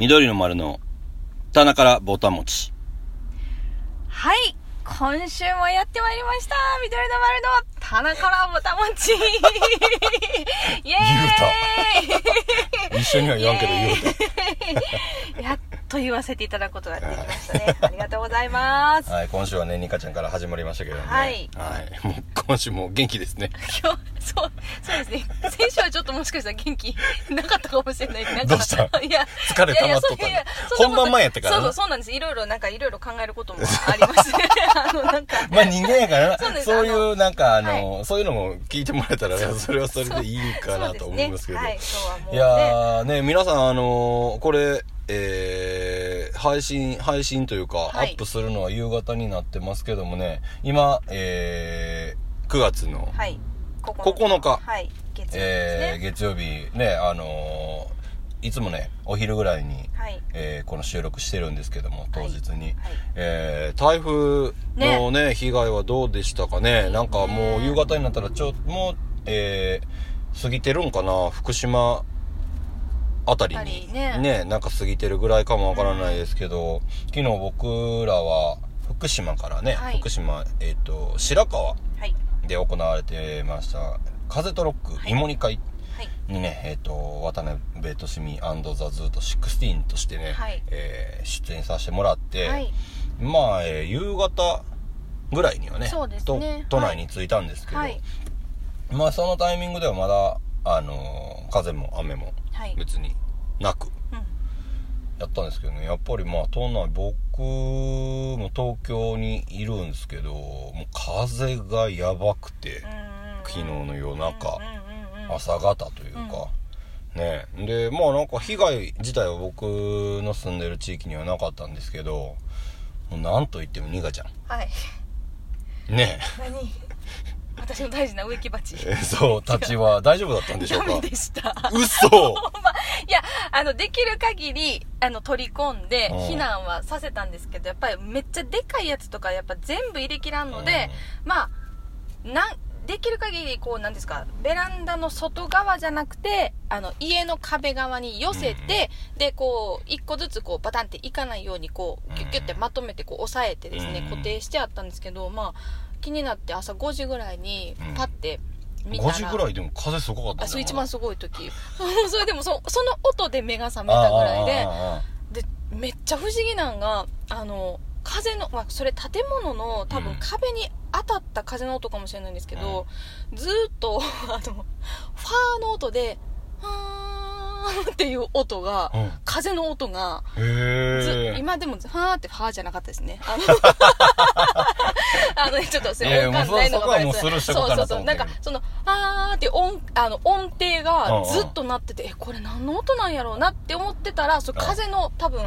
緑の丸の棚からぼたもち。はい。今週もやってまいりました。緑の丸の棚からぼたもち。イエーイ一緒には言わんけど言うた。やっと言わせていただくことができましたね。ありがとうございます。はい、今週はね、ニカちゃんから始まりましたけどね。はいはい。もう今週も元気ですね。今日、そう、そうですね。先週はちょっともしかしたら元気なかったかもしれない。なんかどうした？いや、疲れ溜まっとったの？いやいやそういや本番前やったからなそうそう、そうなんです。いろいろ、なんかいろいろ考えることもありまして。あの、なんか、まあ人間やからな。そういう、なんかあの、はそういうのも聞いてもらえたら、それはそれでいいかなと思いますけど。ねはい。いやーね、皆さんあのーこれ、えー、配信、配信というか、はいアップするのは夕方になってますけどもね、今、えー、9月の、はい。9日はい。月曜日えー、ですね。月曜日、ね、あのーいつもね、お昼ぐらいに、はい。えーこの収録してるんですけども、当日に。はいえー台風のね、被害はどうでしたかね？なんかもう夕方になったらちょ、もう、えー過ぎてるんかな？福島あたりに。ねね、なんか過ぎてるぐらいかもわからないですけど、昨日僕らは福島からね、はい福島、えっ、と、白川はい。で行われてました、風とロック、はい芋煮会はい。にね、えっ、と、渡辺俊美ザ・ズート16としてね、はいえー出演させてもらって、はい。まあ、えー夕方ぐらいにはね、ねと都内に着いたんですけど、はい。まあそのタイミングではまだ、あのー風も雨もはい。別になくうん。やったんですけどね、やっぱりまあ都内、僕も東京にいるんですけど、もう風がやばくて、昨日の夜中、朝方というか、ねでまあなんか被害自体は僕の住んでる地域にはなかったんですけどなんといってもニガちゃはい。んね何？私の大事な植木鉢。えそうたちは大丈夫だったんでしょうか？ダメでした。嘘！いや、あの、できる限り、あの、取り込んで、うん。避難はさせたんですけど、やっぱりめっちゃでかいやつとか、やっぱ全部入れきらんので、まあ、なん、できる限り、こう、なんですか、ベランダの外側じゃなくて、あの、家の壁側に寄せて、で、こう、一個ずつ、こう、バタンっていかないように、こう、ギュッギュッてまとめて、こう、押さえてですね、うん。固定してあったんですけど、まあ、気になって朝5時ぐらいにうん、パッて見たら、5時ぐらいでも風すごかったあ、そう、一番すすごい時。それでもそ、その音で目が覚めたぐらいで、で、めっちゃ不思議なんが、あの、風の、まあ、それ建物の多分うん。壁に当たった風の音かもしれないんですけど、ずーっと、あの、ファーの音で、ファーっていう音が、うん。風の音が、今でもファーってファーじゃなかったですね。あの、あのね、ちょっとそれ音感ないのがもうそそこはもうスルーしとこうかなと思ったけどそうそうそう。なんか、その、あーって音、あの、音程うんがうんずっと鳴ってて、え、これ何の音なんやろうなって思ってたら、そう風の多分、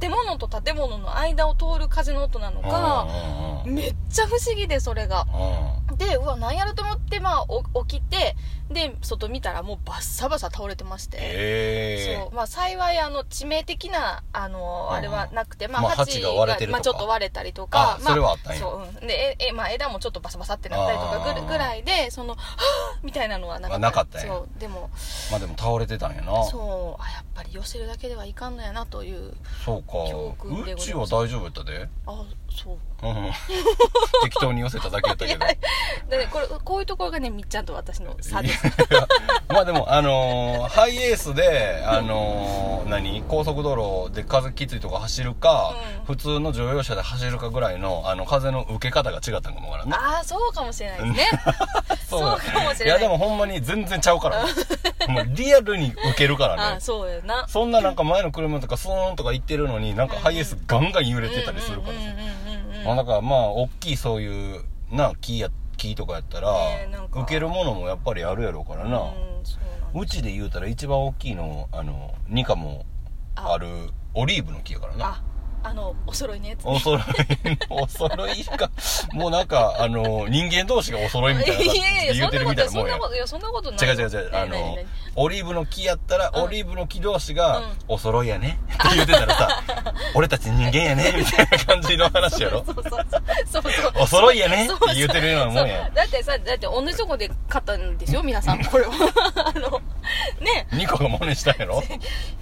建物と建物の間を通る風の音なのか、めっちゃ不思議で、それが。で、うわ、何やろと思って、まあ、お起きて、で、外見たらもうバッサバサ倒れてまして。へえそう。まあ、幸い、あの、致命的な、あの、うんあれはなくて、まあ、まあ鉢鉢がまあ、ちょっと割れたりとか、まあそれはあったんやそう、うん。で、え、えまあ、枝もちょっとバサバサってなったりとかぐるぐらいで、その、はぁみたいなのはなかった。あなかったそう。でも、まあでも倒れてたんやな。そう、あ、やっぱり寄せるだけではいかんのやなという、そうか。うちは大丈夫やったで。あ、そう。うん適当に寄せただけやったけど これ、こういうところがね、みっちゃんと私の差です。まあでも、あのーハイエースで、あのー何？高速道路で風きついとこ走るか、うん普通の乗用車で走るかぐらいの、あの、風の受け方が違ったんかもわからんね。ああ、そうかもしれないですね。そうかもしれないいやでもほんまに全然ちゃうからね。もうリアルに受けるからねああ、。そうやな。そんななんか前の車とかスーンとか行ってるのに、なんかハイエースガンガン揺れてたりするからさ。うんまあだからまあ、大きいそういう、な、木や、木とかやったらね受けるものもやっぱりあるやろうからな。うん、そうなんうちで言うたら一番大きいの、あの、2かもあるオリーブの木やからな。あ、あの、お揃いのやつ、ね。お揃い、お揃いか。もうなんか、あの、人間同士がお揃いみたいな言うてるみたいなもんやそんなこ。と、いや、そんなことない。違う違う違う。あのオリーブの木やったら、うんオリーブの木同士がうん、お揃いやね。って言うてたらさ、俺たち人間やね。みたいな感じの話やろ。そうそうそう。そうそう。お揃いやねって言うてるようなもんやそうだってさ、だって同じとこで買ったんですよ、皆さん。これは。あの、ね。2個が真似したんやろ？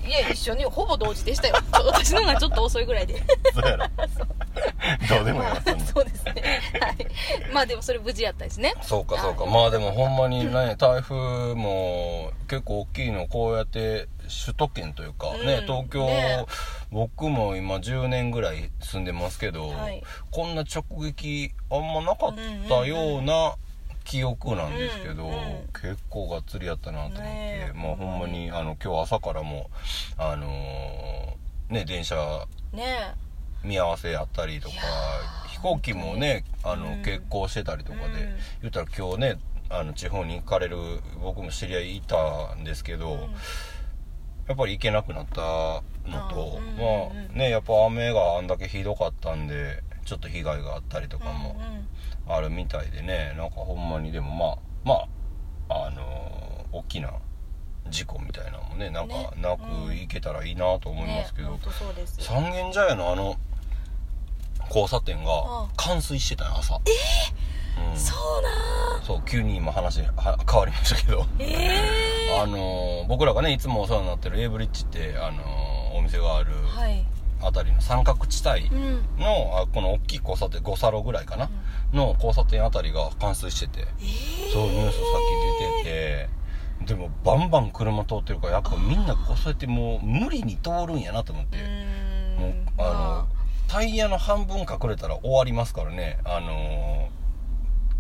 いや一緒にほぼ同時でしたよちょ私の方がちょっと遅いぐらいでそうやろどうでもいいわそんなそうですねはいまあでもそれ無事やったですねそうかそうかはいまあでもほんまにね台風も結構大きいのこうやって首都圏というかね、うん。東京、ね。僕も今10年ぐらい住んでますけど、はい。こんな直撃あんまなかったような記憶なんですけど、うんうん結構がっつりやったなと思って、ね。えまあほんまにあの今日朝からもあのーね電車ね。見合わせやったりとか飛行機もねあの、うん。欠航してたりとかで、うん。言ったら今日ねあの地方に行かれる僕も知り合いいたんですけど、うん。やっぱり行けなくなったのと、うんまあねやっぱ雨があんだけひどかったんでちょっと被害があったりとかもうんうん。あるみたいでねなんかほんまにでもまあまああのー大きな事故みたいなのもねなんかね。なく行けたらいいなと思いますけど、ねうです。三軒茶屋のあの交差点がうん冠水してたよ朝。えうん、そうなそう急に今話は変わりましたけど。ええ あのー僕らがねいつもお世話になってる A ブリッジって、あのーお店があるはい。あたりの三角地帯うん。の、あこの大きい交差点5サロぐらいかな、の交差点あたりが冠水してて、そうニュースさっき出てて。でもバンバン車通ってるからやっぱみんなこうそうやってもう無理に通るんやなと思って、うーん。もうあの、まタイヤの半分隠れたら終わりますからね。あのー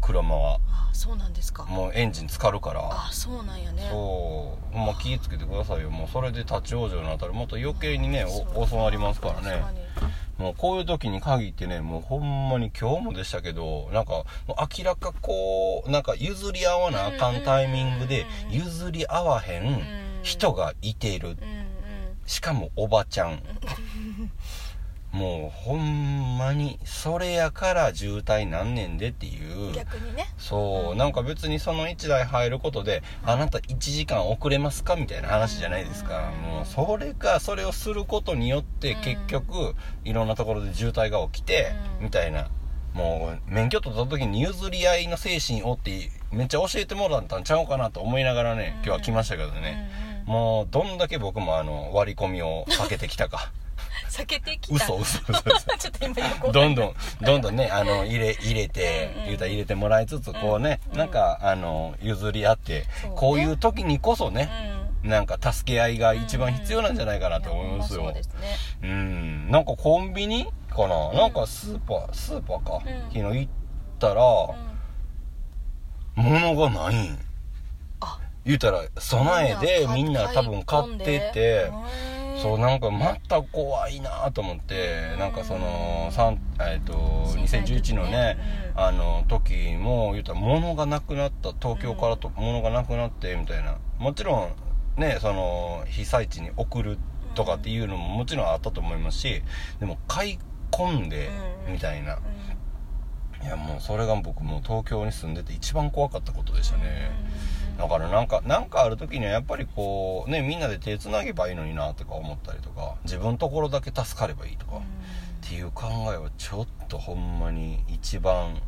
車は。あそうなんですか。もうエンジン浸かるから。あそうなんやね。そう。ほんま気ぃつけてくださいよ。もうそれで立ち往生になったらもっと余計にねお遅なりますからね。もうこういう時に限ってねもうほんまに今日もでしたけどなんかもう明らかこうなんか譲り合わなあかんタイミングでうん譲り合わへん。人がいてる。うんうん。しかもおばちゃん もうほんまにそれやから渋滞なんねんでっていう。逆にね。そうなんか別にその1台入ることであなた1時間遅れますかみたいな話じゃないですか。うん。もうそれがそれをすることによってうん。結局いろんなところで渋滞が起きてうん。みたいな。もう免許取った時に譲り合いの精神をってめっちゃ教えてもらったんちゃうかなと思いながらね今日は来ましたけどね。うんうん。もうどんだけ僕もあの割り込みを避けてきたか避けてきた。嘘嘘。嘘 嘘ちょっと今横。どんどん、どんどんね、あの、入れ、入れてうんうん、言うたら入れてもらいつつ、こうね、うん。なんか、あの、譲り合ってそうね、こういう時にこそね、うん。なんか助け合いが一番必要なんじゃないかなと思いますよ。やほん。そうですね。うん。なんかコンビニ？かななんかスーパー、スーパーか。うん。昨日行ったら、うん。物がないん。あ。言うたら、備えでみんな多分買ってて、そうなんかまた怖いなと思ってなんかそのえっ、と2011のね、あの時も言ったら物がなくなった東京からと物がなくなってみたいな。もちろんねその被災地に送るとかっていうのももちろんあったと思いますしでも買い込んでうん。みたいな。いやもうそれが僕もう東京に住んでて一番怖かったことでしたねだからなんか、なんかある時にはやっぱりこう、ね、みんなで手繋げばいいのになとか思ったりとか、自分のところだけ助かればいいとか、っていう考えはちょっとほんまに一番、ん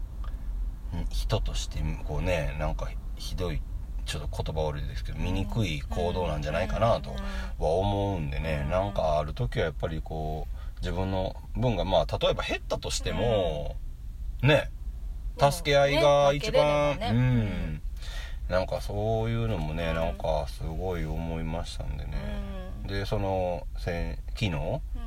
人としてこうね、なんかひどい、ちょっと言葉悪いですけど、醜い行動なんじゃないかなとは思うんでね、なんかある時はやっぱりこう、自分の分がまあ、例えば減ったとしても、ね、助け合いが一番、うんなんかそういうのもね、うん。なんかすごい思いましたんでね、でその先昨日、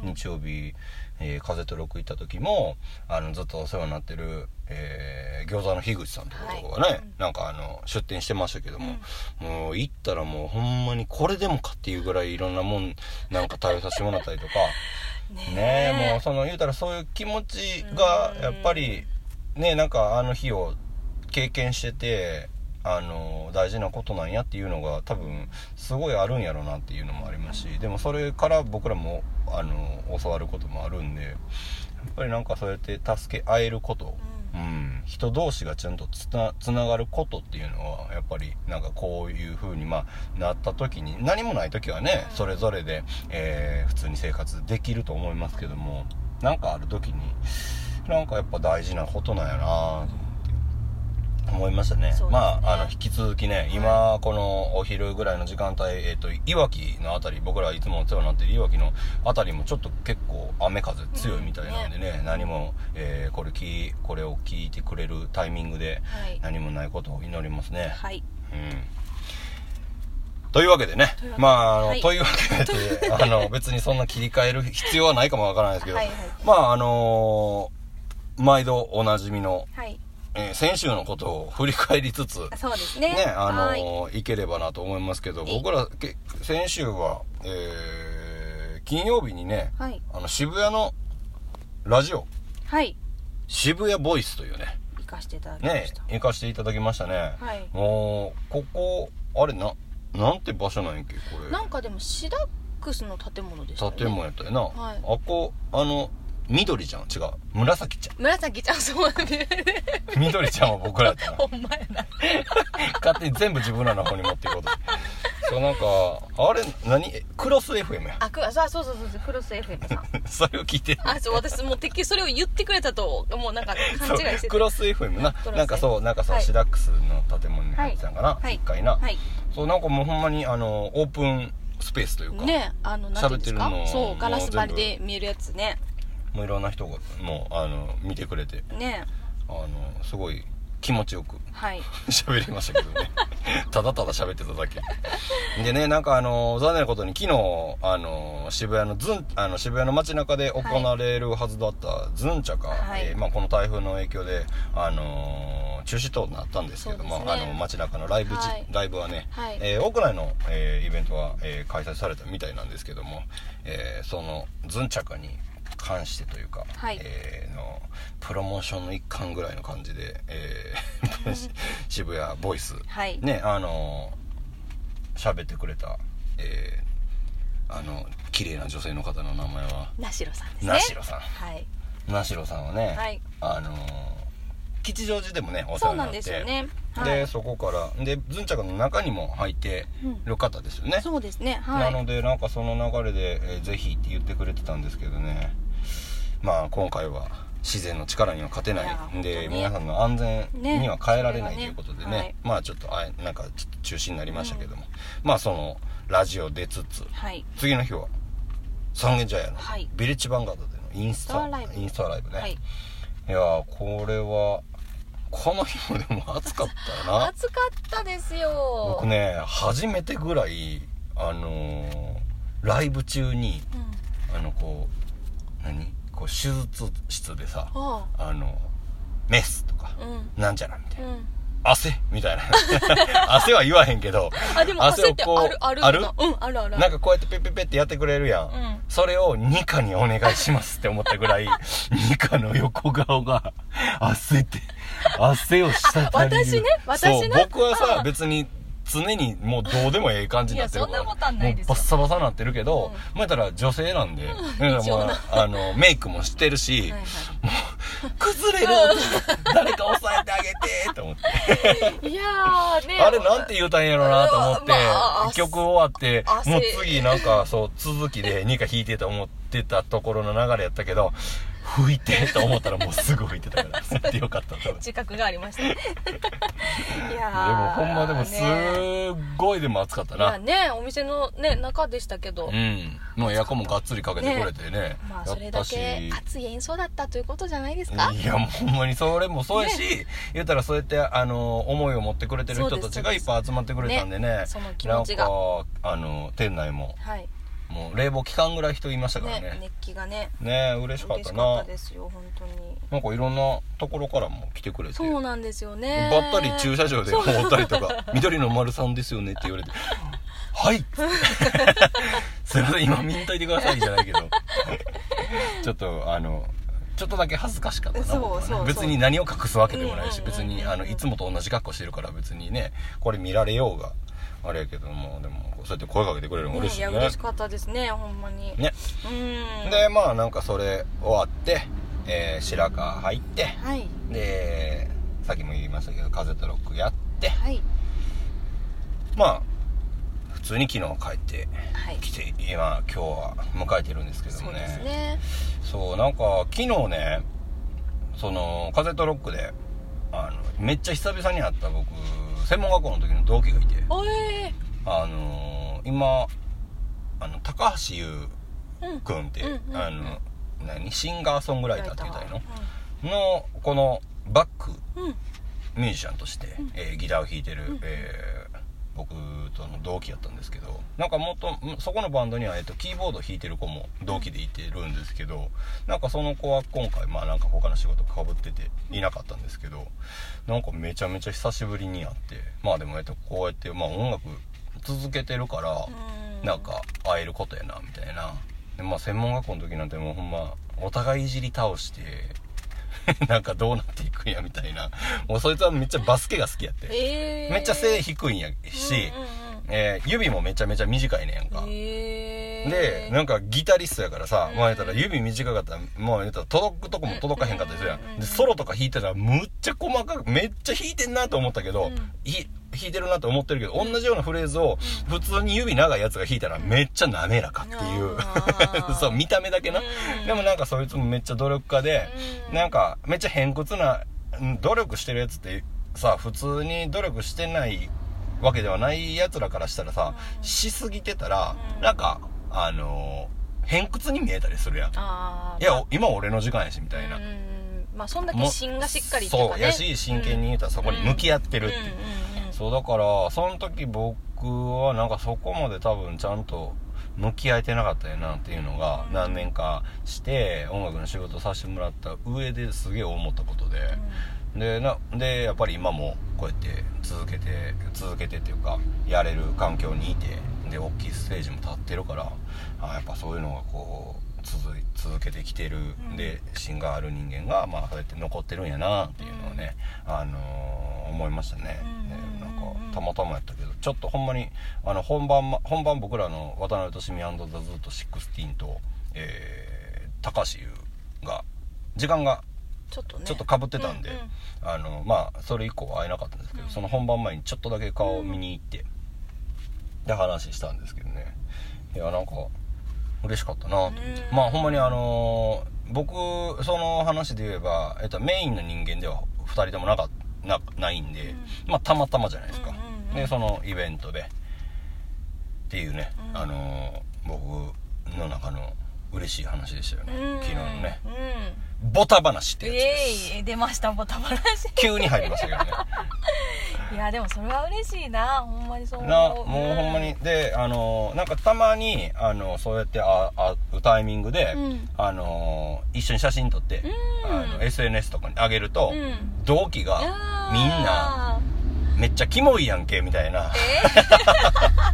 うん。日曜日、えー風と録行った時もあのずっとお世話になってる、えー餃子の樋口さんってことがね、はい。うん。なんかあの出店してましたけども、もう行ったらもうほんまにこれでもかっていうぐらいいろんなもんなんか食べさせてもらったりとか。ねえ。もうその言うたらそういう気持ちがやっぱりねなんかあの日を経験しててあの大事なことなんやっていうのが多分すごいあるんやろなっていうのもありますしでもそれから僕らもあの教わることもあるんでやっぱりなんかそうやって助け合えること、うん、人同士がちゃんとつなつながることっていうのはやっぱりなんかこういう風にまあなった時に何もない時はねそれぞれで、えー普通に生活できると思いますけどもなんかある時になんかやっぱ大事なことなんやなと思いましたね。ね。まああの引き続きね今このお昼ぐらいの時間帯えっ、といわきのあたり僕らいつもお世話になってるいわきのあたりもちょっと結構雨風強いみたいなんでね,、何も、えーこれ聞いこれを聞いてくれるタイミングではい。何もないことを祈りますね、はい。うん。というわけでねまああの、はい。というわけで あの別にそんな切り替える必要はないかもわからないですけど、はいはい。まああの毎度おなじみのはいえー先週のことを振り返りつつ、そうですね。ね、あのはい。ーい、ければなと思いますけど、い僕ら、け先週は、えー金曜日にね、はい。あの、渋谷のラジオ、はい。渋谷ボイスというね、行かせていただきまねした、行かせていただきましたね。はい。もう、ここ、あれな、なんて場所なんやっけ、これ。なんかでもシダックスの建物でしたよね。建物やったよな。はい。あこ、あの、緑ちゃん。違う。紫ちゃん。紫ちゃんそうね。緑ちゃんは僕らやったな。ほんまやな。勝手に全部自分らの方に持っていこうと。そうなんかあれ何？えクロス FM や。あくそうそうそうそうクロス FM さんそれを聞いて。あそう私もうてっきりそれを言ってくれたともうなんか勘違いしてて。そうクロス FM な。なんかそうなんかそう、はいシダックスの建物に入ってたんかな、はい。1階な、はい。そうなんかもうほんまにあのオープンスペースというか、ねあの喋ってるのそうガラス張りで見えるやつねもういろんな人がもうあの見てくれて。ねあのすごい気持ちよくはい。喋りましたけどね。ただただ喋ってただけ。でねなんかあの残念なことに昨日あの渋谷のズンあの渋谷の街中で行われるはずだったズンチャカ、はい。えーまあ、この台風の影響であの中止となったんですけども、そうですね。あの街中のライブじ、はい。ライブはね、はい。えー屋内の、えーイベントは、えー開催されたみたいなんですけども、えーそのズンチャカに関してというか、はい。えーのプロモーションの一環ぐらいの感じで、えー 渋谷ボイス、はい。ねあの喋ってくれた、えーあの綺麗な女性の方の名前はなしろさんですね。なしろさん。はい。なしろさんはね、はい。あの吉祥寺でもねお世そうなん話になってですよね。はい。でそこからでズンチャカの中にも入ってる方ですよね、そうですね。はないのでなんかその流れで、えーぜひって言ってくれてたんですけどねまあ今回は自然の力には勝てないいや本当でに。皆さんの安全には変えられない、ねということでね。はねまあちょっとあいなんかちょっと中止になりましたけども、まあそのラジオ出つつはい。次の日は三軒茶屋のはい。ビレッジヴァンガードでのインスタインスタライブ。インスタライブね、はい。い、やーこれはこの日もでも暑かったよな。暑かったですよ。僕ね初めてぐらいあのーライブ中にうん。あのこう何？こう手術室でさああ。のメスとかあうん。なんちゃらみたいな。うん。汗みたいな。汗は言わへんけどあでも汗ってをあるあるある？うんあるある。なんかこうやってペッペッペってやってくれるやん、うん。それをニカにお願いしますって思ったぐらい ニカの横顔が汗って汗をしたたりる。私ね私ね。僕はさ別に常にもうどうでもええ感じになってるから。もうバッサバサなってるけど、うん。まあ言ったら女性なんで、からまああのメイクもしてるし、はいはい。崩れる。誰か押さえてあげてと思って。いやーねあれなんて言うたんやろなと思って、まあ曲終わって、汗もう次なんかそう続きで2回弾いてと思ってたところの流れやったけど、吹いて。と思ったらもうすぐ吹いてたから、それでよかったと。自覚がありました。いやでーもほんまでもすごいでも暑かったな。ね。お店のね中でしたけど、うん。もうエアコンもがっつりかけてくれてね。まあそれだけ熱い演奏だったということじゃないですか？いやもうほんまにそれもそうやし、言ったらそうやってあの思いを持ってくれてる人たちがいっぱい集まってくれたんでね。ねその気持ちが。なんかあの店内も。はいもう冷房期間ぐらい人いましたからね。ね熱気がね。ね嬉しかっ嬉しかたなったですよ本当に。なんかいろんなところからも来てくれて。そうなんですよね。ばったり駐車場でそう。思ったりとか「緑の丸さんですよね」って言われて「はい」すいません今見んといてくださいじゃないけど。ちょっとあのちょっとだけ恥ずかしかったな別に何を隠すわけでもないし別にあのいつもと同じ格好してるから別にねこれ見られようがあれやけどもでもそうやって声かけてくれるのも嬉しいね。ねいや嬉しかったですねほんまに。ね。うん。でまあなんかそれ終わって、えー白川入ってはい。でさっきも言いましたけど風とロックやってはい。まあ普通に昨日帰ってはい。きて今今日は迎えてるんですけどそうもねですね。そうなんか昨日ねその風とロックであのめっちゃ久々に会った僕専門学校の時の同期がいておえあのー今あの高橋優ー、うん君って、うんうんうんあの何シンガーソングライターって言ったらいいの、うのこのバックんうん。ミュージシャンとして、えーギターを弾いてる、うん。えー僕との同期やったんですけどなんかもっとんそこのバンドには、えっと、キーボード弾いてる子も同期でいてるんですけどなんかその子は今回まあなんか他の仕事かぶってていなかったんですけどなんかめちゃめちゃ久しぶりに会ってまあでもえっとこうやって、まあ、音楽続けてるから、うん。なんか会えることやなみたいな。でまあ専門学校の時なんてもうほんまお互いいじり倒して なんかどうなっていくんやみたいな。もうそいつはめっちゃバスケが好きやって。えー、めっちゃ背低いんやし、うんうんうん。えー指もめちゃめちゃ短いねやんか、えー、でなんかギタリストやからさ、うんまあ言ったら指短かったらもう言ったら届くとこも届かへんかったりするやん、うんでソロとか弾いてたらむっちゃ細かくめっちゃ弾いてんなと思ったけど、うん。ひ弾いてるなと思ってるけど、同じようなフレーズを普通に指長いやつが弾いたらめっちゃ滑らかっていう、そう見た目だけな、うん。でもなんかそいつもめっちゃ努力家で、うん。なんかめっちゃ偏屈なうん努力してるやつってさ普通に努力してないわけではないやつらからしたらさ、うんしすぎてたら、うん。なんかあのー偏屈に見えたりするやん。いや、お今俺の時間やしみたいな、うんまあそんだけも芯がしっかりっていうかね。そうやし真剣に言うたらそこに向き合ってるっていう、うんうんうんそうだからその時僕はなんかそこまで多分ちゃんと向き合えてなかったよなっていうのがうん。何年かして音楽の仕事させてもらった上ですげえ思ったことで、でなでやっぱり今もこうやって続けて続けてっていうかやれる環境にいてで大きいステージも立ってるからあやっぱそういうのがこう続い続けてきてる、うん。で芯がある人間がまあそうやって残ってるんやなっていうのをね、あのー思いましたね、うんたまたまやったけどちょっとほんまにあの本番ま本番僕らの渡辺俊美ザ・ズート16と、えー、高橋優が時間がちょっとね。ちょっとかぶってたんで、うんうん。あのまあそれ以降は会えなかったんですけど、うん。その本番前にちょっとだけ顔を見に行って、で話したんですけどね。いやなんか嬉しかったなと思って、うんまあほんまにあのー僕その話で言えば、えっと、メインの人間では2人ともなかなないんで、まあたまたまじゃないですか、でそのイベントで。っていうね、うんあのー僕の中の嬉しい話でしたよね、うん。昨日のね。うん。ボタ話ってやつです。イエーイ出ましたボタ話急に入りましたけどね。いやでもそれは嬉しいな。ほんまにそう思う。なもうほんまに。であのなんかたまにあのそうやってあ会うタイミングで、うん。あの一緒に写真撮って、うん。あの SNS とかに上げると、うん。同期があー。みんなめっちゃキモいやんけみたいな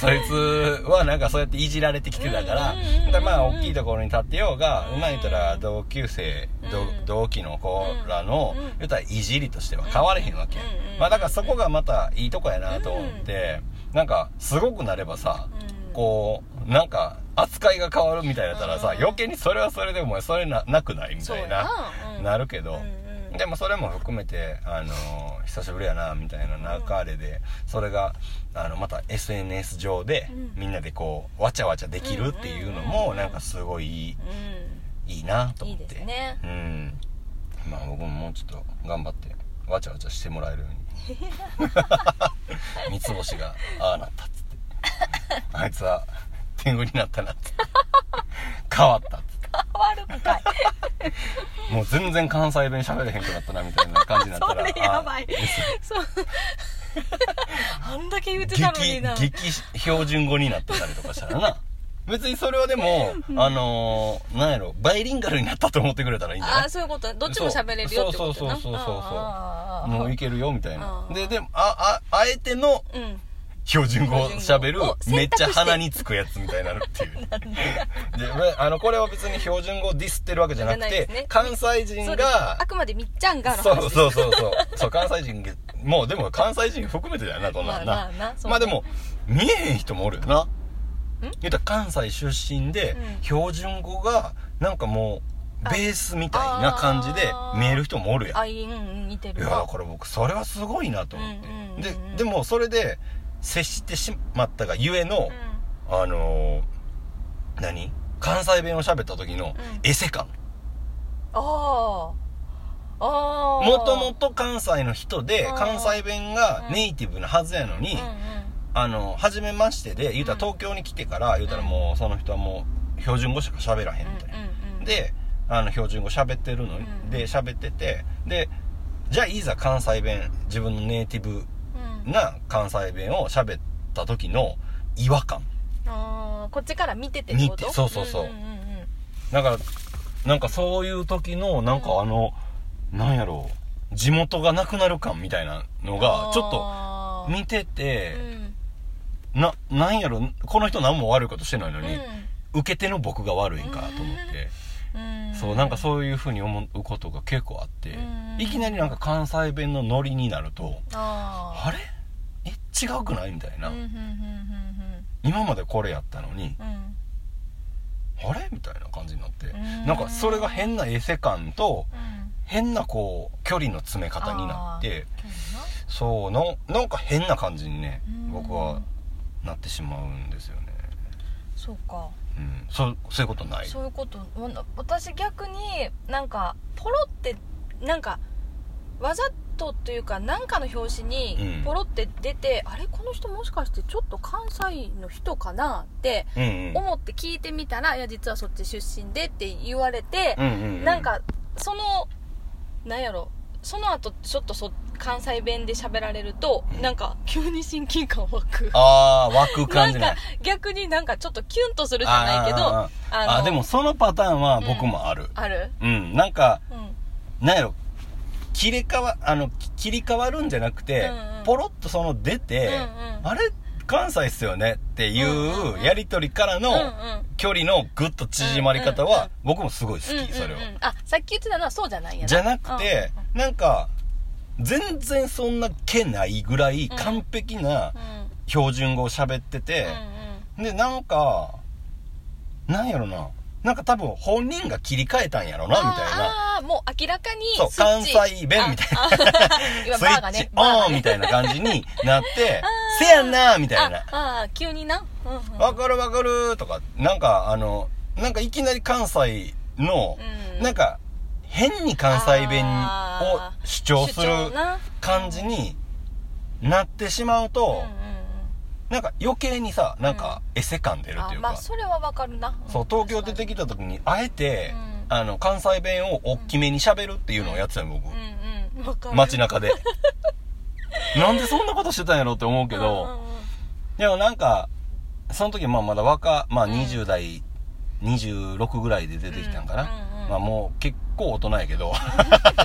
そいつはなんかそうやっていじられてきてたから、うまあ大きいところに立ってようが、うん。まあ言ったら同級生、同期の子らの、うん言ったらいじりとしては変われへんわけ、まあだからそこがまたいいとこやなと思って、なんかすごくなればさ、うん。こうなんか扱いが変わるみたいだったらさ、うん余計にそれはそれでもそれななくないみたいな、うん。なるけど、でもそれも含めて、あのー久しぶりやなみたいな流れで、それがあのまた SNS 上で、うん。みんなでこうわちゃわちゃできるっていうのもなんかすごいいい,、うん。いいなといい思って。ですね。うん。まあ僕ももうちょっと頑張ってわちゃわちゃしてもらえるように。三つ星がああなったっつって。あいつは天狗になったなって。変わったって 変わるんかい。もう全然関西弁喋れへんくなったなみたいな感じになったら それやばい。そうあんだけ言ってたのに激な。激標準語になってたりとかしたらな。別にそれはでも、あのー、なんやろバイリンガルになったと思ってくれたらいいんじゃない？ああそういうこと。どっちも喋れるよってことな。そうそうそうそうそうもういけるよみたいな。ででもあああえてのうん標準語を喋るめっちゃ鼻につくやつみたいになるっていう。であのこれは別に標準語をディスってるわけじゃなくてね。関西人があくまでみっちゃんがの話。そうそうそうそう。そう関西人がもうでも関西人含めてだよなこんなんな、まあまあまあでも見えへん人もおるよな。言うたら関西出身でうん。標準語がなんかもうベースみたいな感じで見える人もおるやん。あうんうん似てる。わいやだから僕それはすごいなと思って、うんうんうんうん。ででもそれで接してしまったがゆえの、うあのー何？関西弁を喋った時のうん。エセ感、ああああもともと関西の人でうん。関西弁がネイティブなはずやのに、うんうん。あの初めましてで言うたら東京に来てから言うたらもうその人はもう標準語しか喋らへんみたいな、うんうんであの標準語喋ってるのに、うん。で喋っててでじゃあいざ関西弁自分のネイティブうんな関西弁を喋った時の違和感。あーこっちから見てて見てそうそうそう。んんんん。だからなんかそういう時のなんかあの、なんやろう地元がなくなる感みたいなのがちょっと見ててう、ん。ななんやろこの人何も悪いことしてないのに、うん。受け手の僕が悪いんかと思って、うん。そうなんかそういう風に思うことが結構あって、うん。いきなりなんか関西弁のノリになると、ああれ？え違うくない？みたいな、今までこれやったのにあれ？みたいな感じになって、ん。なんかそれが変なエセ感とうん。変なこう距離の詰め方になってそうななんか変な感じにねうん。僕はなってしまうんですよね。そうか。うん。そうそういうことない。そういうこと私逆になんかポロってなんかわざとというか何かの表紙うん。にポロって出て、あれこの人もしかしてちょっと関西の人かなってうんうん。思って聞いてみたら、いや実はそっち出身でって言われてう、んうんうん。なんかそのなんやろその後ちょっとそ関西弁で喋られると、うん。なんか急に親近感湧く。ああ湧く感じねなんか逆になんかちょっとキュンとするじゃないけどあーあでもそのパターンは僕もある。ある？うん、なんかうん。なんやろ切り替わあのき切り替わるんじゃなくて、うんうん。ポロッとその出て、うんうん。あれ関西っすよね？っていうんうんううん。やりとりからのうんうん。距離のグッと縮まり方うんうんうん。は僕もすごい好き、うんうんうん。それは、あさっき言ってたのはそうじゃないんやな。じゃなくて、なんか全然そんな気ないぐらい完璧なうんうん。標準語を喋ってて、でなんかなんやろななんか多分本人が切り替えたんやろなみたいな。ああーもう明らかにそう関西弁みたいな。スイッチオンみたいな感じになって せやんなみたいな。ああー急にな。わかるわかるとかなんかあのなんかいきなり関西の、うん。なんか変に関西弁を主張する感じになってしまうと、なんか余計にさなんかエセ感出るとあいうか、まあそれはわかるな。そう東京出てきた時にあえて、うん。あの関西弁を大きめに喋るっていうのをやってたよ僕、うん。うん。わかる街中で。なんでそんなことしてたんやろって思うけど、うんうんうん。でもなんかその時まあまだ若まあうん。20代、26ぐらいで出てきたんかな、うんうんうん。まあもう結構大人やけど。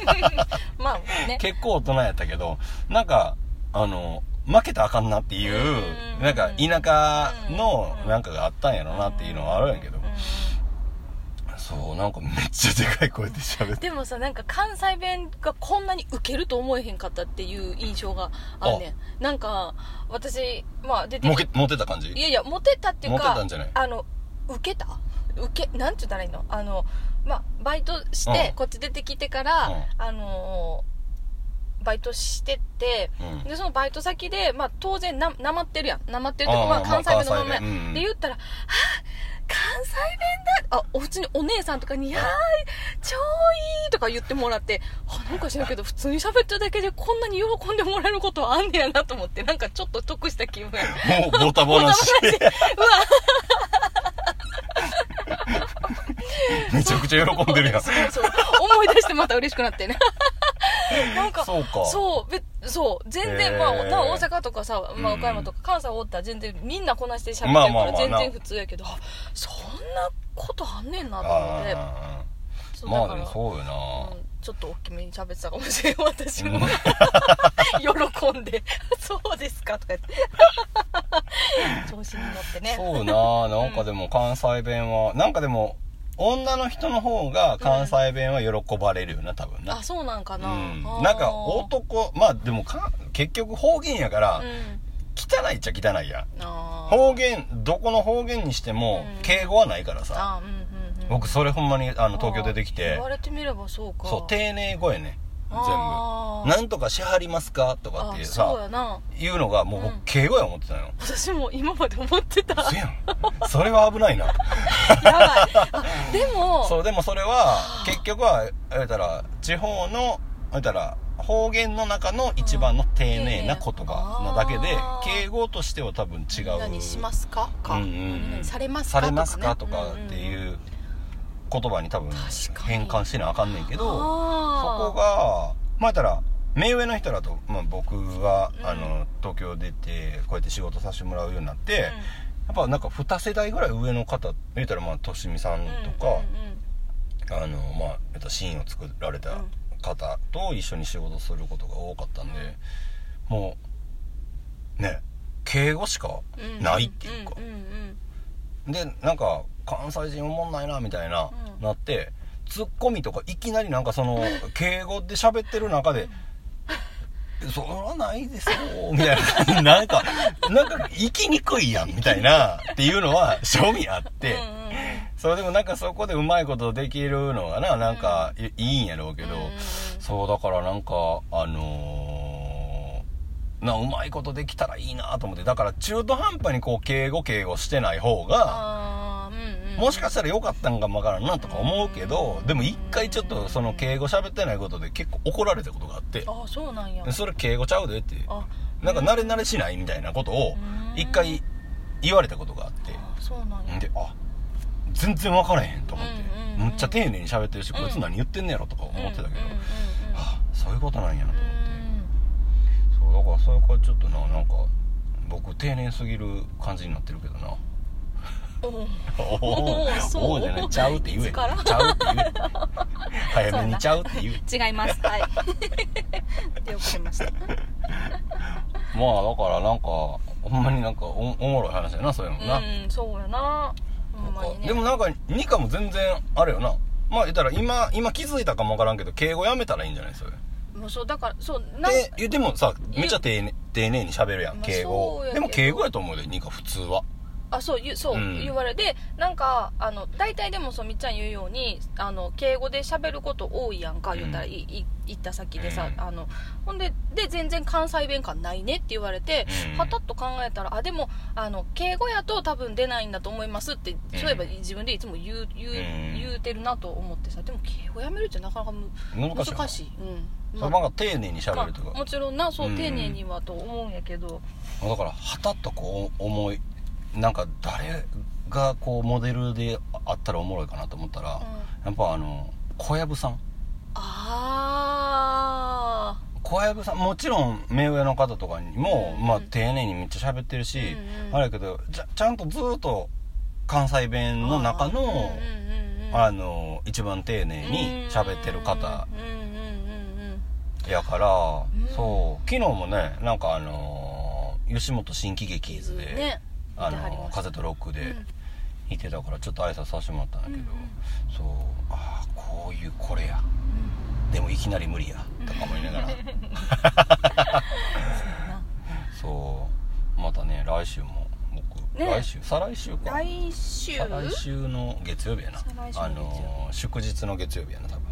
まあね。結構大人やったけど。なんかあの負けたらあかんなっていう、なんか田舎のなんかがあったんやろなっていうのはあるんやけど、そうなんかめっちゃでかい声で喋って。でもさなんか関西弁がこんなにウケると思えへんかったっていう印象があるねん。なんか私まあ出てモケモテた感じ？いやいやモテたっていうかモテたんじゃない？あの受けた？受けなんて言ったらいいの？あのまあバイトして、うん。こっち出てきてから、うん。あのーバイトしててうん。でそのバイト先で、まあ、当然ななまってるやん。なまってるというかまあ、関西弁のままうんうん。で言ったら「はあ関西弁だ!」あお普通にお姉さんとかに「いやー超いい!」とか言ってもらってあなんか知らんけど普通に喋ってるだけでこんなに喜んでもらえることはあんねやなと思ってなんかちょっと得した気分や。もうボタボタし。て めちゃくちゃ喜んでるやん。そうそう。思い出してまた嬉しくなってね。なんかそうか。そうべそう。全然、へー。まあな大阪とかさ、まあ、うん。岡山とか関西おったら全然みんなこなして喋ってるまあから全然普通やけど、あそんなことあんねんなと思って。まあでもそうよな、うんちょっと大きめに喋ってたかもしれん私も、うん。喜んで「そうですか」とか言って。調子に乗ってね。そうななんかでも関西弁はなんかでも女の人の方が関西弁は喜ばれるよな多分な。あそうなんかな、うん。なんか男まあでもか結局方言やから、うん。汚いっちゃ汚いや。方言どこの方言にしてもうん。敬語はないからさ、僕それほんまにあの東京出てきて。言われてみればそうか。そう丁寧語やね全部「なんとかしはりますか?」とかってあさそうやな。言うのがもう僕うん。敬語や思ってたのよ、私も今まで思ってた。そやんそれは危ないな。やばい。あでもそうでもそれは結局は言うたら地方の言ったら方言の中の一番の丁寧な言葉なだけで、敬語としては多分違う。何しますか？か、うんうんされますか？されますか？ととかねかっていう言葉に多分変換してなあかんねんけどそこがまあたら目上の人だと、まあ、僕が、うん。あの東京出てこうやって仕事させてもらうようになって、やっぱなんか2世代ぐらい上の方言ったらまあとしみさんとか、あのまあえっとシーンを作られた方と一緒に仕事することが多かったんで、もうね敬語しかないっていうか、んうんうん。でなんか関西人おもんないなみたいな、うん。なってツッコミとかいきなりなんかその 敬語で喋ってる中で「そらないですよ」みたいななんかなんか生きにくいやんみたいなっていうのは正味あって。うんそれでもなんかそこでうまいことできるのがななんかいいいんやろうけど、うんそうだからなんかあのーなうまいことできたらいいなと思ってだから中途半端にこう敬語敬語してない方がもしかしたら良かったんかもわからんなとか思うけどでも一回ちょっとその敬語喋ってないことで結構怒られたことがあってあそうなんや。それ敬語ちゃうでってあ。なんか慣れ慣れしないみたいなことを一回言われたことがあって。あそうなんや。であ全然分からへんと思って、うんうんうん。むっちゃ丁寧に喋ってるし、うん。こいつ何言ってんねやろとか思ってたけど、うんうんうんうん。あそういうことなんやなと思って、うそうだからそれからちょっとななんか僕丁寧すぎる感じになってるけどなおおそうおおじゃない。ちゃうって言え。いつから？ちゃうって言え。早めにちゃうって言え違います。はい。出遅れました。まあだからなんかほんまになんかおおもろい話やなそういうのな、うんそうやな。ほんまにね。でもなんかニカも全然あれよな。まあ言ったら今今気づいたかもわからんけど敬語やめたらいいんじゃない？それ。もうそうだからそうなんででもさめっちゃ丁寧丁寧に喋るやんまあ敬語そうやけど。でも敬語やと思うでニカ普通はあそうそう、うん。言われてなんかあの大体でもそうみっちゃん言うようにあの敬語で喋ること多いやんか言ったら、うんいい行った先でさ、うん。あのほんでで全然関西弁感ないねって言われて、うん。はたっと考えたらあでもあの敬語やと多分出ないんだと思いますって、そういえば自分でいつも言う言う,、うん。言うてるなと思ってさでも敬語やめるってなかなかむ難しいうん。そうなんか丁寧に喋るとか、まあもちろんなそう、うん。丁寧にはと思うんやけど。だからはたっとこう思いなんか誰がこうモデルであったらおもろいかなと思ったら、やっぱあの小籔さん。あ小籔さんもちろん目上の方とかにも、うんまあ、丁寧にめっちゃ喋ってるし、うんうんあれやけどちゃちゃんとずっと関西弁の中の、うんうんうんうんあの一番丁寧に喋ってる方うんうんうんうんやから、ん。そう。昨日もねなんかあの吉本新喜劇図で、ねあの風とロックでうんいてたからちょっと挨拶させてもらったんだけど、そうああこういうこれや。でもいきなり無理や。とかも言いながら。そうまたね来週も僕、ね。来週？再来週か。来週？再来週の月曜日やな。あの祝日の月曜日やな多分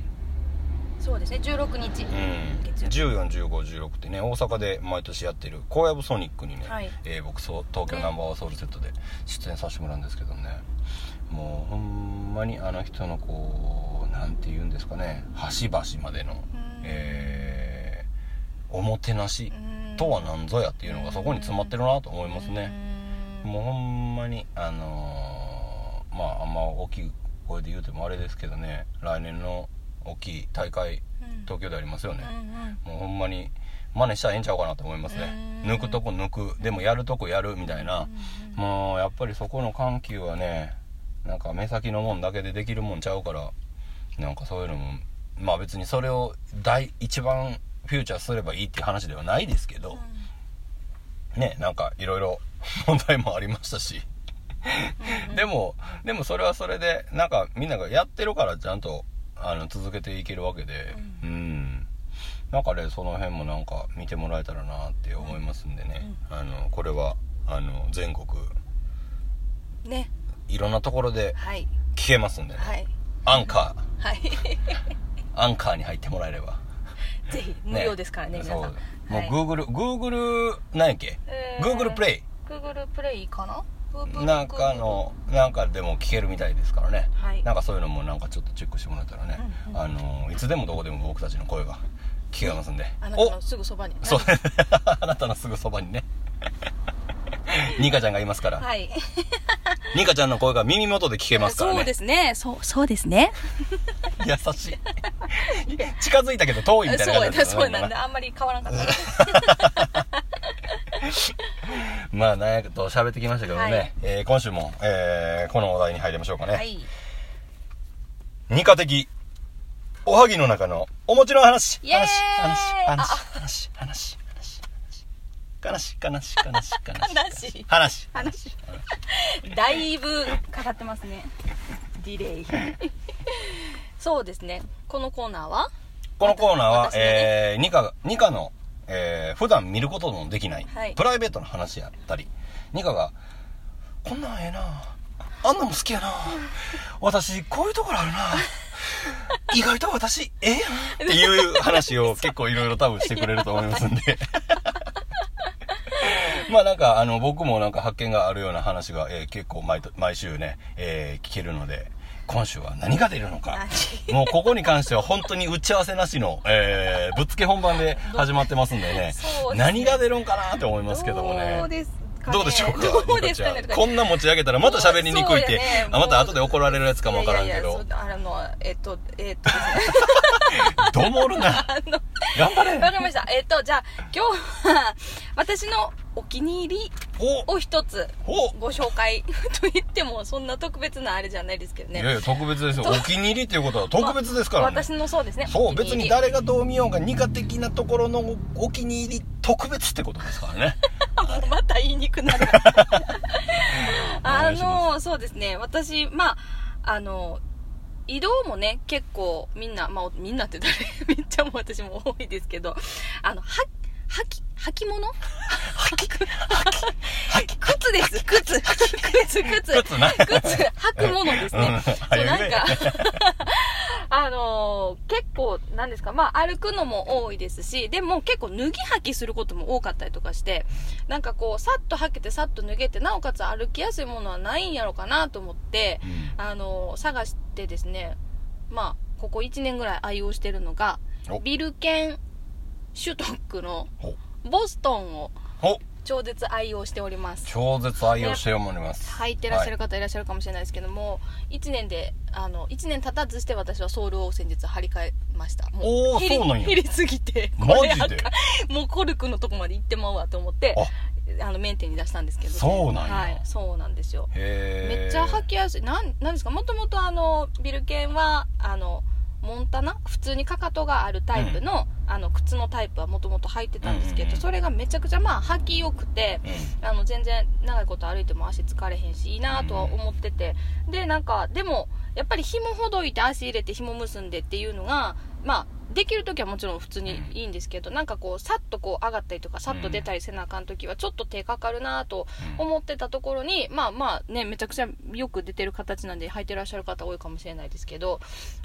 そうですね。16日、うん、141516ってね大阪で毎年やってる高野部ソニックにね、はい。えー僕そう東京ナンバーワンソウルセットで出演させてもらうんですけどね。もうほんまにあの人のこうなんて言うんですかね端々までの、えーおもてなしとは何ぞやっていうのがそこに詰まってるなと思いますね。もうほんまにあのーまああんま大きい声で言うてもあれですけどね来年の大きい大会うん東京でありますよね、うんうん。もうほんまに真似したらええんちゃうかなと思いますね。うん抜くとこ抜く。でもやるとこやるみたいな。もうやっぱりそこの緩急はねなんか目先のもんだけでできるもんちゃうからなんかそういうのもまあ別にそれを第一番フューチャーすればいいっていう話ではないですけど、ねなんかいろいろ問題もありましたし。でもでもそれはそれでなんかみんながやってるからちゃんとあの続けていけるわけで。うん、なんかねその辺もなんか見てもらえたらなって思いますんでね、あのこれはあの全国。ね。いろんなところではい。聞けますんでね、はい。アンカはい。ー アンカーに入ってもらえれば。ぜひ無料ですからね皆さん。そうもうはい Google、Google 何やっけ、えー。Google プレイ Google プレイかな？なんかのなんかでも聞けるみたいですからね、はい。なんかそういうのもなんかちょっとチェックしてもらえたらね、うんうん。あのいつでもどこでも僕たちの声が聞けますんで。あなたのすぐそばにそう。あなたのすぐそばにね。ニカちゃんがいますから、はい。ニカちゃんの声が耳元で聞けますからね。そうですね。そうそうですね。優しい。近づいたけど遠いみたいな感じだったそうなんであんまり変わらなかった まあなんやと喋ってきましたけどね、はい。えー今週も、えーこのお題に入りましょうかね、はい。二課的おはぎの中のお餅の話。話話話話話話。悲しい悲しい悲しい悲しい話。話。だいぶかかってますね。ディレイ。そうですね。このコーナーは？このコーナーは、ね。えー、ニカニカの、えー、普段見ることのできない、はい。プライベートの話やったりニカがこんなんええなあんなも好きやな私こういうところあるな意外と私ええやんっていう話を 結構いろいろ多分してくれると思いますんで。まあなんかあの僕もなんか発見があるような話が、えー結構毎と毎週ね、えー聞けるので今週は何が出るのか。もうここに関しては本当に打ち合わせなしの、えーぶっつけ本番で 始まってますんでね。ですね。何が出るんかなって思いますけどもね。どうでしょうか？どうですかね？ニカちゃんこんな持ち上げたらまた喋りにくいって、ね。あまた後で怒られるやつかもわからんけど。あのえっとえっとですね どもるな 頑張れ。わかりました。えっとじゃあ今日は私のお気に入りお。を一つお。ご紹介 と言ってもそんな特別なあれじゃないですけどね。いやいや特別ですよ。お気に入りっていうことは特別ですからね、私のそうですね。そう別に誰がどう見ようが二課的なところのお気に入り特別ってことですからね。また言いにくくなる。あのそうですね。私まああの移動もね結構みんなまあみんなって誰？めっちゃもう私も多いですけどあのは履き履物？靴です。靴。靴 靴。靴。な靴。履くものですね、うん。そうなんか あのー結構なんですか？まあ歩くのも多いですしでも結構脱ぎ履きすることも多かったりとかしてなんかこうさっと履けてさっと脱げてなおかつ歩きやすいものはないんやろかなと思って、あのー探してですねまあここ1年ぐらい愛用してるのがお。ビルケンシュトックのほ。ボストンをお超絶愛用しております。超絶愛用しております。履いてらっしゃる方いらっしゃるかもしれないですけども、1年であの1年経たずして私はソールを先日張り替えました。もおー減りそうなんや。減りすぎてマジで？もうコルクのとこまで行ってまうわと思ってあのメンテに出したんですけど、そうなんや。はいそうなんですよ。めっちゃ履きやすい。なんなんですか？もともとあのビルケンはあのモンタナ？普通にかかとがあるタイプの,、あの靴のタイプはもともと履いてたんですけど、うんうんうんそれがめちゃくちゃまあ履きよくて、うん。あの全然長いこと歩いても足疲れへんしいいなとは思ってて、でなんかでもやっぱり紐ほどいて足入れて紐結んでっていうのがまあできる時はもちろん普通にいいんですけど、なんかこうさっとこう上がったりとかさっと出たりせなあかん時はちょっと手かかるなと思ってたところに、まあまあねめちゃくちゃよく出てる形なんで履いてらっしゃる方多いかもしれないですけど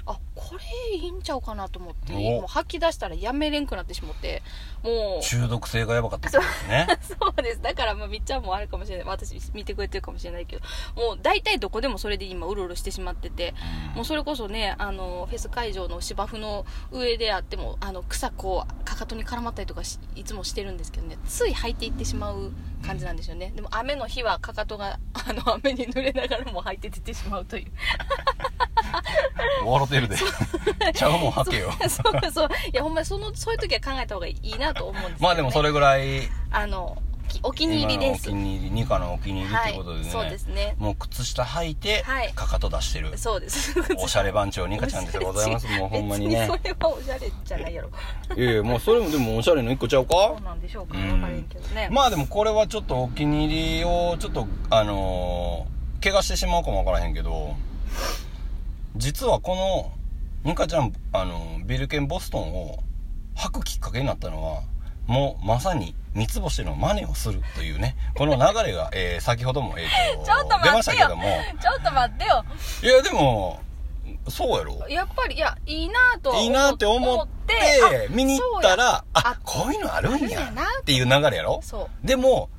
あこれいいんちゃうかなと思ってお。もう履き出したらやめれんくなってしまってもう。中毒性がやばかったですね。そうです。だから、まあ、みっちゃんもあるかもしれない。私、見てくれてるかもしれないけど、もう、大体どこでもそれで今、うろうろしてしまってて、もうそれこそね、あの、フェス会場の芝生の上であっても、あの、草こう、かかとに絡まったりとかしいつもしてるんですけどね、つい履いていってしまう感じなんですよね。でも、雨の日はかかとが、あの、雨に濡れながらも履いて出てしまうという。笑ってるでちゃう もん吐けよそうそう。いや、ほんまにその、そういう時は考えた方がいいなと思うんですけど、ね。まあでもそれぐらいあの、きお気に入りです。今のお気に入り二課のお気に入りっていうことでね、はい、そうですね。もう靴下履いてはいかかと出してる、そうです。おしゃれ番長ニカちゃんでございます もうほんまにね別それはおしゃれじゃないやろ。いやいやもうそれもでもおしゃれの一個ちゃうか？そうなんでしょうか？うんわからんけどね。まあでもこれはちょっとお気に入りをちょっとあのー怪我してしまうかもわからへんけど実はこのニカちゃんあのビルケンボストンを履くきっかけになったのはもうまさに三つ星の真似をするというねこの流れが、えー先ほども、えーとちょっと待ってよしたけども。ちょっと待ってよ。いやでもそうやろやっぱり、いや、いいなといいなって思ってあ見に行ったらあこういうのあるんややなっていう流れやろそう。でも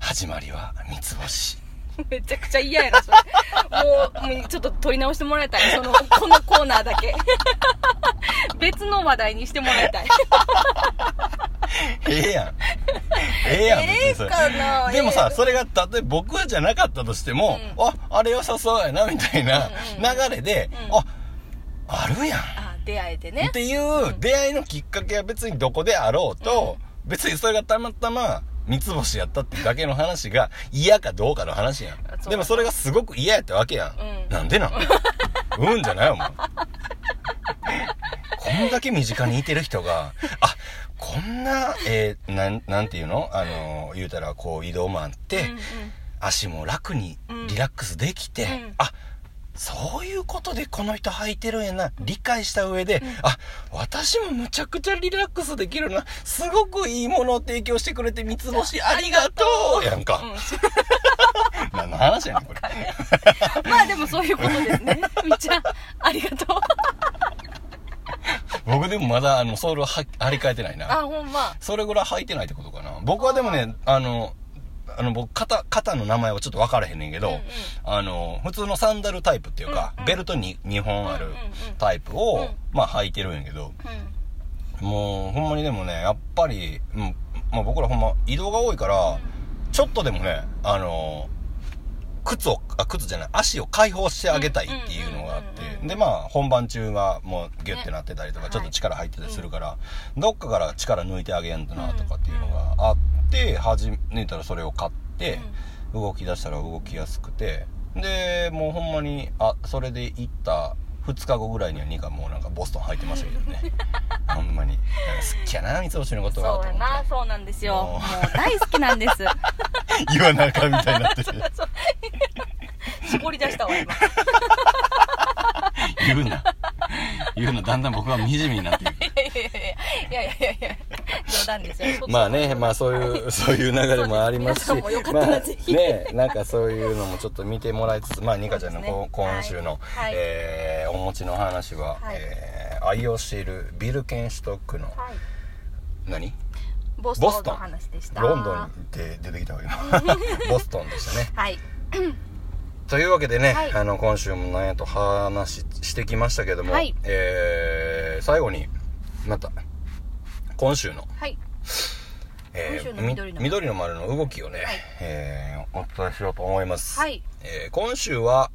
始まりは三つ星 めちゃくちゃ嫌やな、それ。もう、もうちょっと取り直してもらいたい。その、このコーナーだけ。別の話題にしてもらいたいええやん。ええやん、ええかなでもさ、ええ。それが、例えば僕じゃなかったとしても、あ、あれ良さそうやな、みたいな流れで、あ、あるやん。あ出会えてね。っていう出会いのきっかけは別にどこであろうと、別にそれがたまたま三つ星やったってだけの話が嫌かどうかの話やん。でもそれがすごく嫌やったわけやん。うん。なんでなん？うんじゃないよ、もう。こんだけ身近にいてる人が、あ、こんな、えーなん、なんていうの？あの、言うたらこう移動もあって、うんうん。足も楽にうん。リラックスできて、うん。あそういうことでこの人履いてるんやな理解した上で、あ私もむちゃくちゃリラックスできるなすごくいいものを提供してくれて三つ星ありがとうやんか、何の話やねんこれ。うんまあでもそういうことですね。みっちゃんありがとう 僕でもまだあのソールはは張り替えてないな。あほんま。それぐらい履いてないってことかな。僕はでもねあのあの僕肩肩の名前はちょっと分からへんねんけど、うんうん。あの普通のサンダルタイプっていうか、うんうん。ベルトに2本あるうんうんうん。タイプを、うん。まあ履いてるんやけどうん。もうほんまにでもねやっぱり、うんまあ、僕らほんま移動が多いから、ちょっとでもねあの靴をあ靴じゃない足を解放してあげたいっていうのでまあ本番中はもうギュッてなってたりとか、ね。ちょっと力入ってたりするから、どっかから力抜いてあげんとなとかっていうのがあって始めたらそれを買って、動き出したら動きやすくてでもうほんまにあそれで行った2日後ぐらいにはニカもうなんかボストン履いてましたけどね。ほんまに。好きやな三つ星のことがそうやなそうなんですよ。もう。もう大好きなんです。言わなあかんみたいになってて。絞り出したわ今 言うな。言うな。だんだん僕は惨めになっていく。いやいやいやいや。いやいや冗談ですよ。まあね、まあそういう、そういう流れもありますし、まあね、なんかそういうのもちょっと見てもらいつつ、まあニカちゃんのね。今週の、はい。えーお持ちの話は、はい。えー愛用しているビルケンシュトックの、はい。何？ボストンの話でした。ロンドンって出てきたわ今。ボストンでしたね。はいというわけでね、はい。あの、今週もなんやと話してきましたけども、はい。えー最後に、また、今週の、はい。え今週のみ緑の丸緑の丸の動きをね、はい。えーお伝えしようと思います。はい。えー今週は、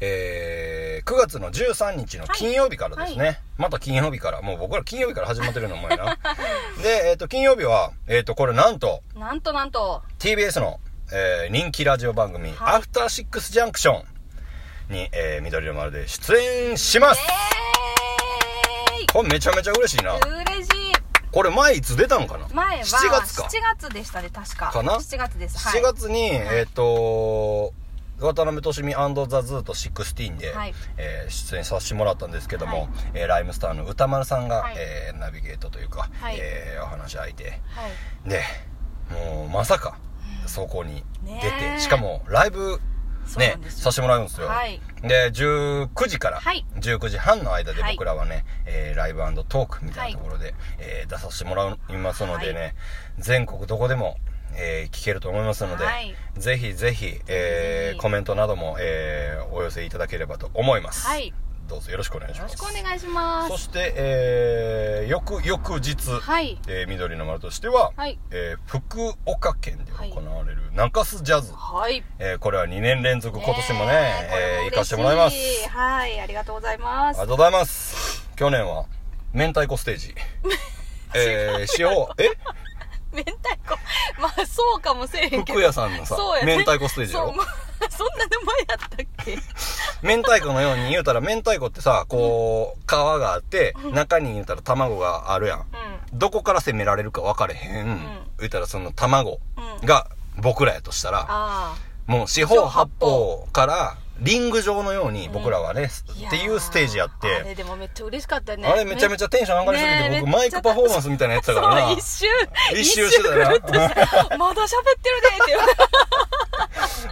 えー9月の13日の金曜日からですね。はまた金曜日から、もう僕ら金曜日から始まってるのもやな。で、えっ、と、金曜日は、えっ、と、これなんと、なんとなんと。TBS の、えー人気ラジオ番組、はい。アフターシックスジャンクションに、えー緑の丸で出演します。えーこれめちゃめちゃ嬉しいな。い嬉しい。これ前いつ出たのかな？前は7月か。7月でしたね確か。かな？7月です。7月に、い。えっ、と渡辺俊美ザ・ズート16で、はい。えー出演させてもらったんですけども、はい。えーライムスターの歌丸さんが、はい。えーナビゲートというか、はい。えーお話し相手。はい。でもうまさかそこに出て、しかもライブねさせてもらうんですよ、はい。で19時からはい。19時半の間ではい。僕らはね、えーライブトークみたいなところで、えー出させてもらいますのでね、はい。全国どこでも、えー聞けると思いますので、はい。ぜひぜひ、えーコメントなども、えーお寄せいただければと思います、はいどうぞよろしくお願いしよろますしくお願いします。そして、えー、翌々日、はい。えー緑の丸としては、はい。えー福岡県で行われる中洲ジャズ、はい。えーこれは2年連続今年もね、ねええー行かせてもらいます。はいありがとうございます。ありがとうございます。去年は明太子ステージ。えー、司法え？明太子。まあそうかもしれへんけど。服屋さんのさ、ね。明太子ステージやろ？そんな名前やったっけ？明太子のように言うたら明太子ってさこう皮があって中に言うたら卵があるやん。うどこから攻められるか分かれへん、言うたらその卵うん。が僕らやとしたら、あもう四方八方からリング状のように僕らはね、あっていうステージやって。あれでもめっちゃ嬉しかったね。あれめちゃめちゃテンション上がりすぎて、僕マイクパフォーマンスみたいなやつだからな。一周。一周してたよなまだ喋ってるでって。言われ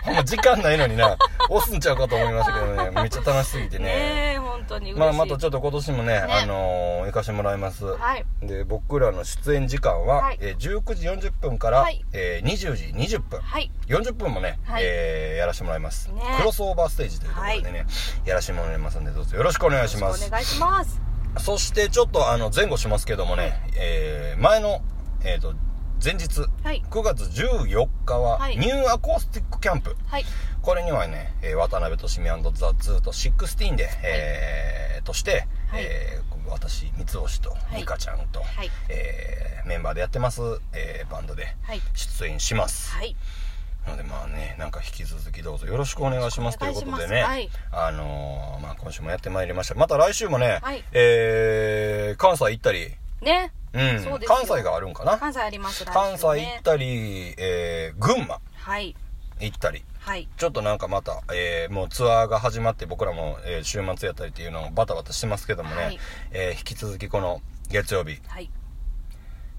ほんま時間ないのにな。押すんちゃうかと思いましたけどね。めっちゃ楽しすぎてね。ねえ本当にまあまたちょっと今年もねあのー行かしてもらいます、はい。で僕らの出演時間は、はい。えー19時40分から、はい。えー20時20分、はい。40分もね、はい。えーやらせてもらいます、ねクロスオーバーステージというところでね、やらせてもらいますんでどうぞよろしくお願いします。お願いします。そしてちょっとあの前後しますけどもね、えー、前の、えっ、と、前日、はい。9月14日は、はい。ニューアコースティックキャンプ。はい。これにはね、えー渡辺俊美 THE ZOOT16 で、えーとして、はい。えー私、三つ星とい。美香ちゃんと、はい。えーメンバーでやってます、えーバンドではい。出演します。はいなのでまあね、なんか引き続きどうぞよろしくお願いしますということでね、お願い。しあのーまあ今週もやってまいりました。また来週もね、はい。えー、関西行ったり、ね。うん。関西があるんかな？関西ありますね。関西行ったり、えー、群馬はい。行ったり、はい。ちょっとなんかまた、えーもうツアーが始まって僕らも、えー週末やったりっていうのをバタバタしてますけどもね、はい。えー引き続きこの月曜日、はい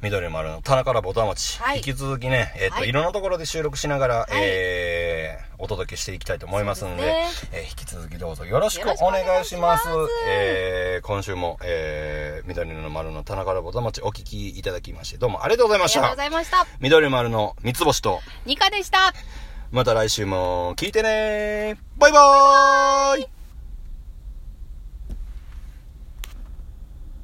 緑丸の田中らぼた町、はい。引き続きね、えっ、と、はい。い、ろんなところで収録しながら、い。えーお届けしていきたいと思いますんで、ですえー引き続きどうぞ。よろしくおお願いし願いしま。ます。すえー今週も、えー緑の丸の田中らぼた町お聞きいただきまして、どうもありがとうございましありがとうごた。ざいました。緑丸の三つ星と、ニカでした。また来週も聞いてね。バイバーイ